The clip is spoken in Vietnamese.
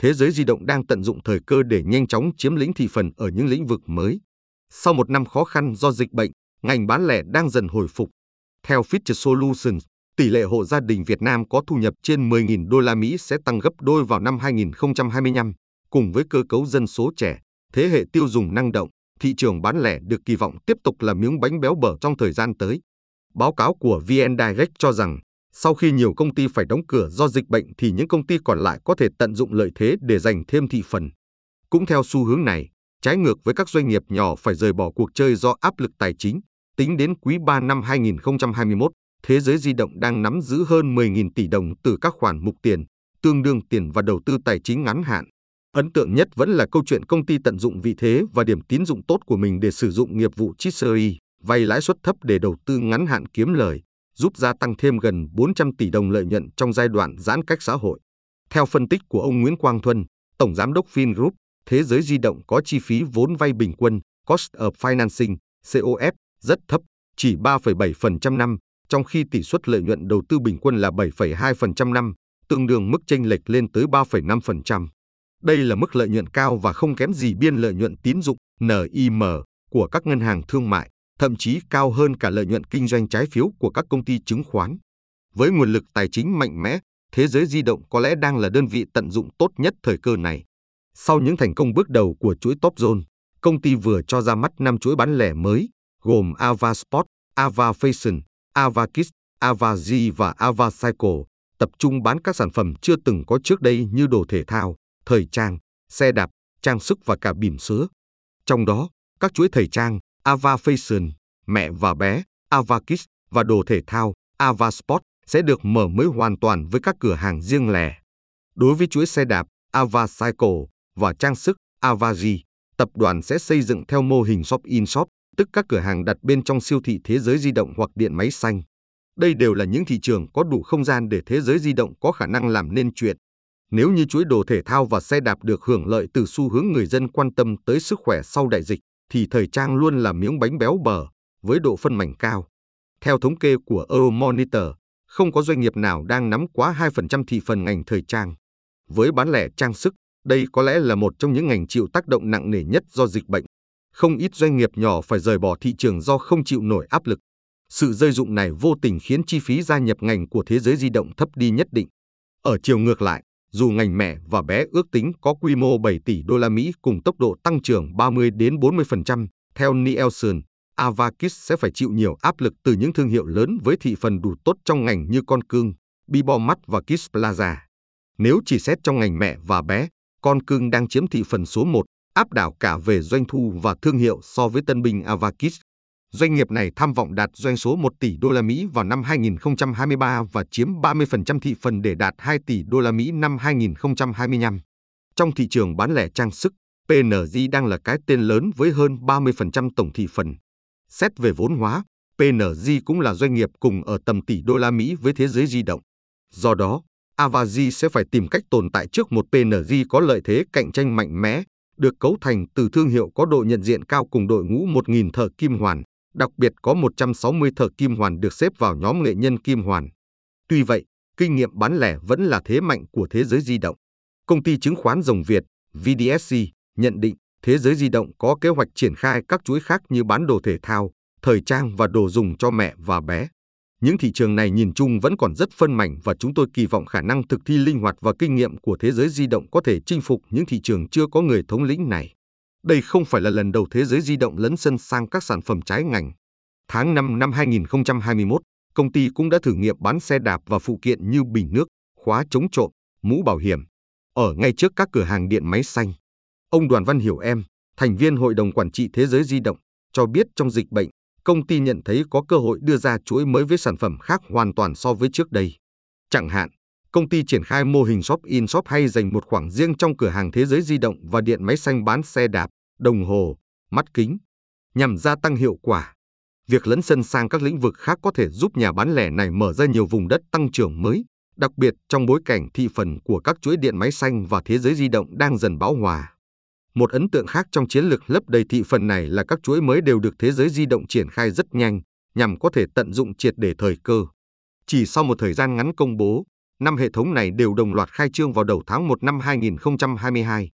thế giới di động đang tận dụng thời cơ để nhanh chóng chiếm lĩnh thị phần ở những lĩnh vực mới. Sau một năm khó khăn do dịch bệnh, ngành bán lẻ đang dần hồi phục. Theo Fitch Solutions, tỷ lệ hộ gia đình Việt Nam có thu nhập trên 10.000 đô la Mỹ sẽ tăng gấp đôi vào năm 2025, cùng với cơ cấu dân số trẻ, thế hệ tiêu dùng năng động, thị trường bán lẻ được kỳ vọng tiếp tục là miếng bánh béo bở trong thời gian tới. Báo cáo của VN Direct cho rằng, sau khi nhiều công ty phải đóng cửa do dịch bệnh thì những công ty còn lại có thể tận dụng lợi thế để giành thêm thị phần. Cũng theo xu hướng này, trái ngược với các doanh nghiệp nhỏ phải rời bỏ cuộc chơi do áp lực tài chính, tính đến quý 3 năm 2021, thế giới di động đang nắm giữ hơn 10.000 tỷ đồng từ các khoản mục tiền, tương đương tiền và đầu tư tài chính ngắn hạn. Ấn tượng nhất vẫn là câu chuyện công ty tận dụng vị thế và điểm tín dụng tốt của mình để sử dụng nghiệp vụ Chisery, vay lãi suất thấp để đầu tư ngắn hạn kiếm lời, giúp gia tăng thêm gần 400 tỷ đồng lợi nhuận trong giai đoạn giãn cách xã hội. Theo phân tích của ông Nguyễn Quang Thuân, Tổng Giám đốc Fingroup, thế giới di động có chi phí vốn vay bình quân, cost of financing, COF, rất thấp, chỉ 3,7% năm, trong khi tỷ suất lợi nhuận đầu tư bình quân là 7,2% năm, tương đương mức chênh lệch lên tới 3,5%. Đây là mức lợi nhuận cao và không kém gì biên lợi nhuận tín dụng NIM của các ngân hàng thương mại, thậm chí cao hơn cả lợi nhuận kinh doanh trái phiếu của các công ty chứng khoán. Với nguồn lực tài chính mạnh mẽ, thế giới di động có lẽ đang là đơn vị tận dụng tốt nhất thời cơ này. Sau những thành công bước đầu của chuỗi Top Zone, công ty vừa cho ra mắt 5 chuỗi bán lẻ mới, gồm Ava Sport, Ava Fashion, Ava Kids, Ava G và Ava Cycle, tập trung bán các sản phẩm chưa từng có trước đây như đồ thể thao, thời trang, xe đạp, trang sức và cả bỉm sứa. Trong đó, các chuỗi thời trang Ava Fashion, mẹ và bé, Ava Kids và đồ thể thao Ava Sport sẽ được mở mới hoàn toàn với các cửa hàng riêng lẻ. Đối với chuỗi xe đạp Ava Cycle và trang sức Ava G, tập đoàn sẽ xây dựng theo mô hình shop in shop, tức các cửa hàng đặt bên trong siêu thị thế giới di động hoặc điện máy xanh. Đây đều là những thị trường có đủ không gian để thế giới di động có khả năng làm nên chuyện. Nếu như chuỗi đồ thể thao và xe đạp được hưởng lợi từ xu hướng người dân quan tâm tới sức khỏe sau đại dịch, thì thời trang luôn là miếng bánh béo bở, với độ phân mảnh cao. Theo thống kê của Euromonitor, không có doanh nghiệp nào đang nắm quá 2% thị phần ngành thời trang. Với bán lẻ trang sức, đây có lẽ là một trong những ngành chịu tác động nặng nề nhất do dịch bệnh. Không ít doanh nghiệp nhỏ phải rời bỏ thị trường do không chịu nổi áp lực. Sự rơi dụng này vô tình khiến chi phí gia nhập ngành của thế giới di động thấp đi nhất định. Ở chiều ngược lại, dù ngành mẹ và bé ước tính có quy mô 7 tỷ đô la Mỹ cùng tốc độ tăng trưởng 30 đến 40%, theo Nielsen, Avakis sẽ phải chịu nhiều áp lực từ những thương hiệu lớn với thị phần đủ tốt trong ngành như Con Cưng, Bibomat và Kids Plaza. Nếu chỉ xét trong ngành mẹ và bé, Con Cưng đang chiếm thị phần số 1, áp đảo cả về doanh thu và thương hiệu so với tân binh Avakis. Doanh nghiệp này tham vọng đạt doanh số 1 tỷ đô la Mỹ vào năm 2023 và chiếm 30% thị phần để đạt 2 tỷ đô la Mỹ năm 2025. Trong thị trường bán lẻ trang sức, PNG đang là cái tên lớn với hơn 30% tổng thị phần. Xét về vốn hóa, PNG cũng là doanh nghiệp cùng ở tầm tỷ đô la Mỹ với thế giới di động. Do đó, Avazi sẽ phải tìm cách tồn tại trước một PNG có lợi thế cạnh tranh mạnh mẽ, được cấu thành từ thương hiệu có độ nhận diện cao cùng đội ngũ 1.000 thợ kim hoàn, đặc biệt có 160 thợ kim hoàn được xếp vào nhóm nghệ nhân kim hoàn. Tuy vậy, kinh nghiệm bán lẻ vẫn là thế mạnh của thế giới di động. Công ty chứng khoán Rồng Việt, VDSC, nhận định thế giới di động có kế hoạch triển khai các chuỗi khác như bán đồ thể thao, thời trang và đồ dùng cho mẹ và bé. Những thị trường này nhìn chung vẫn còn rất phân mảnh và chúng tôi kỳ vọng khả năng thực thi linh hoạt và kinh nghiệm của thế giới di động có thể chinh phục những thị trường chưa có người thống lĩnh này. Đây không phải là lần đầu thế giới di động lấn sân sang các sản phẩm trái ngành. Tháng 5 năm 2021, công ty cũng đã thử nghiệm bán xe đạp và phụ kiện như bình nước, khóa chống trộm, mũ bảo hiểm, ở ngay trước các cửa hàng điện máy xanh. Ông Đoàn Văn Hiểu Em, thành viên Hội đồng Quản trị Thế giới di động, cho biết trong dịch bệnh, công ty nhận thấy có cơ hội đưa ra chuỗi mới với sản phẩm khác hoàn toàn so với trước đây. Chẳng hạn, công ty triển khai mô hình shop in shop hay dành một khoảng riêng trong cửa hàng thế giới di động và điện máy xanh bán xe đạp, đồng hồ, mắt kính, nhằm gia tăng hiệu quả. Việc lấn sân sang các lĩnh vực khác có thể giúp nhà bán lẻ này mở ra nhiều vùng đất tăng trưởng mới, đặc biệt trong bối cảnh thị phần của các chuỗi điện máy xanh và thế giới di động đang dần bão hòa. Một ấn tượng khác trong chiến lược lấp đầy thị phần này là các chuỗi mới đều được thế giới di động triển khai rất nhanh, nhằm có thể tận dụng triệt để thời cơ. Chỉ sau một thời gian ngắn công bố, năm hệ thống này đều đồng loạt khai trương vào đầu tháng 1 năm 2022.